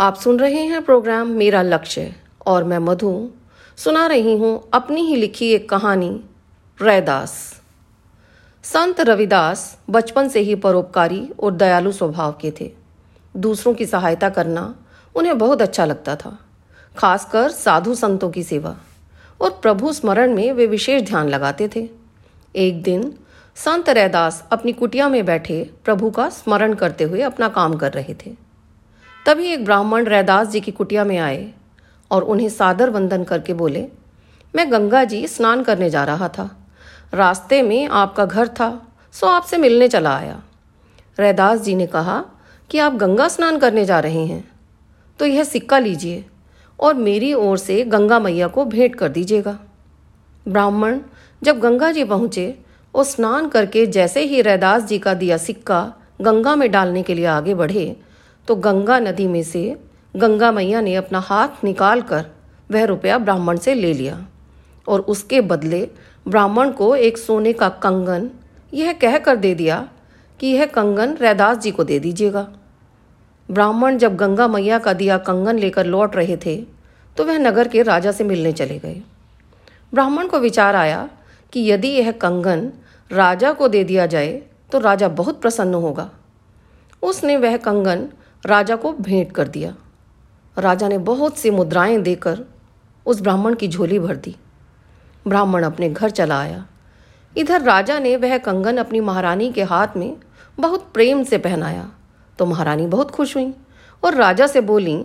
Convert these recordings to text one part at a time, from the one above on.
आप सुन रहे हैं प्रोग्राम मेरा लक्ष्य और मैं मधु सुना रही हूँ अपनी ही लिखी एक कहानी, रैदास। संत रविदास बचपन से ही परोपकारी और दयालु स्वभाव के थे। दूसरों की सहायता करना उन्हें बहुत अच्छा लगता था, खासकर साधु संतों की सेवा, और प्रभु स्मरण में वे विशेष ध्यान लगाते थे। एक दिन संत रैदास अपनी कुटिया में बैठे प्रभु का स्मरण करते हुए अपना काम कर रहे थे। तभी एक ब्राह्मण रैदास जी की कुटिया में आए और उन्हें सादर वंदन करके बोले, मैं गंगा जी स्नान करने जा रहा था। रास्ते में आपका घर था, सो आपसे मिलने चला आया। रैदास जी ने कहा कि आप गंगा स्नान करने जा रहे हैं तो यह सिक्का लीजिए और मेरी ओर से गंगा मैया को भेंट कर दीजिएगा। ब्राह्मण जब गंगा जी पहुँचे और स्नान करके जैसे ही रैदास जी का दिया सिक्का गंगा में डालने के लिए आगे बढ़े तो गंगा नदी में से गंगा मैया ने अपना हाथ निकाल कर वह रुपया ब्राह्मण से ले लिया और उसके बदले ब्राह्मण को एक सोने का कंगन यह कहकर दे दिया कि यह कंगन रैदास जी को दे दीजिएगा। ब्राह्मण जब गंगा मैया का दिया कंगन लेकर लौट रहे थे तो वह नगर के राजा से मिलने चले गए। ब्राह्मण को विचार आया कि यदि यह कंगन राजा को दे दिया जाए तो राजा बहुत प्रसन्न होगा। उसने वह कंगन राजा को भेंट कर दिया। राजा ने बहुत सी मुद्राएँ देकर उस ब्राह्मण की झोली भर दी। ब्राह्मण अपने घर चला आया। इधर राजा ने वह कंगन अपनी महारानी के हाथ में बहुत प्रेम से पहनाया। तो महारानी बहुत खुश हुई और राजा से बोली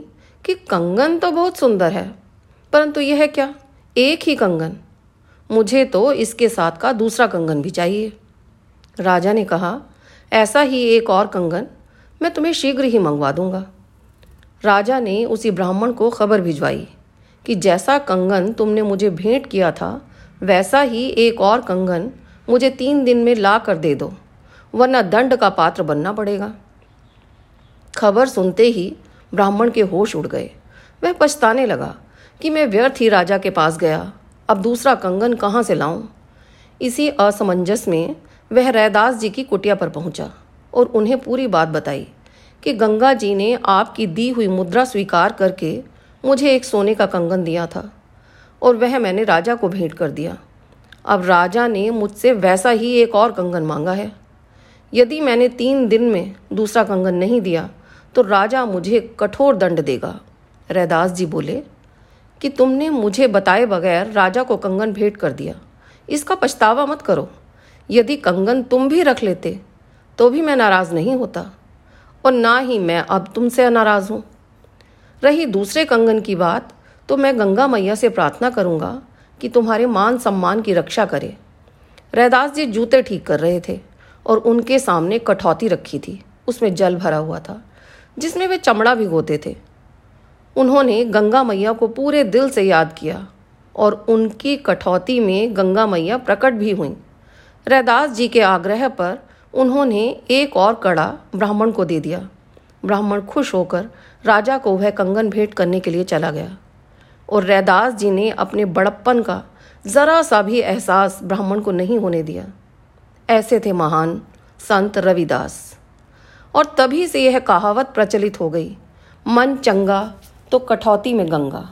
कि कंगन तो बहुत सुंदर है, परंतु यह है क्या? एक ही कंगन। मुझे तो इसके साथ का दूसरा कंगन भी चाहिए। राजा ने कहा, ऐसा ही एक और कंगन मैं तुम्हें शीघ्र ही मंगवा दूँगा। राजा ने उसी ब्राह्मण को खबर भिजवाई कि जैसा कंगन तुमने मुझे भेंट किया था, वैसा ही एक और कंगन मुझे तीन दिन में ला कर दे दो, वरना दंड का पात्र बनना पड़ेगा। खबर सुनते ही ब्राह्मण के होश उड़ गए। वह पछताने लगा कि मैं व्यर्थ ही राजा के पास गया, अब दूसरा कंगन कहाँ से लाऊं? इसी असमंजस में वह रैदास जी की कुटिया पर पहुँचा और उन्हें पूरी बात बताई। कि गंगा जी ने आपकी दी हुई मुद्रा स्वीकार करके मुझे एक सोने का कंगन दिया था, और वह मैंने राजा को भेंट कर दिया। अब राजा ने मुझसे वैसा ही एक और कंगन मांगा है। यदि मैंने तीन दिन में दूसरा कंगन नहीं दिया तो राजा मुझे कठोर दंड देगा। रैदास जी बोले, कि तुमने मुझे बताए बगैर राजा को कंगन भेंट कर दिया। इसका पछतावा मत करो। यदि कंगन तुम भी रख लेते तो भी मैं नाराज़ नहीं होता। और ना ही मैं अब तुमसे नाराज़ हूँ। रही दूसरे कंगन की बात तो मैं गंगा मैया से प्रार्थना करूँगा कि तुम्हारे मान सम्मान की रक्षा करे। रैदास जी जूते ठीक कर रहे थे और उनके सामने कठौती रखी थी। उसमें जल भरा हुआ था, जिसमें वे चमड़ा भिगोते थे। उन्होंने गंगा मैया को पूरे दिल से याद किया और उनकी कठौती में गंगा मैया प्रकट भी हुई। रैदास जी के आग्रह पर उन्होंने एक और कड़ा ब्राह्मण को दे दिया। ब्राह्मण खुश होकर राजा को वह कंगन भेंट करने के लिए चला गया। और रैदास जी ने अपने बड़प्पन का जरा सा भी एहसास ब्राह्मण को नहीं होने दिया। ऐसे थे महान संत रविदास। और तभी से यह कहावत प्रचलित हो गई, मन चंगा तो कठौती में गंगा।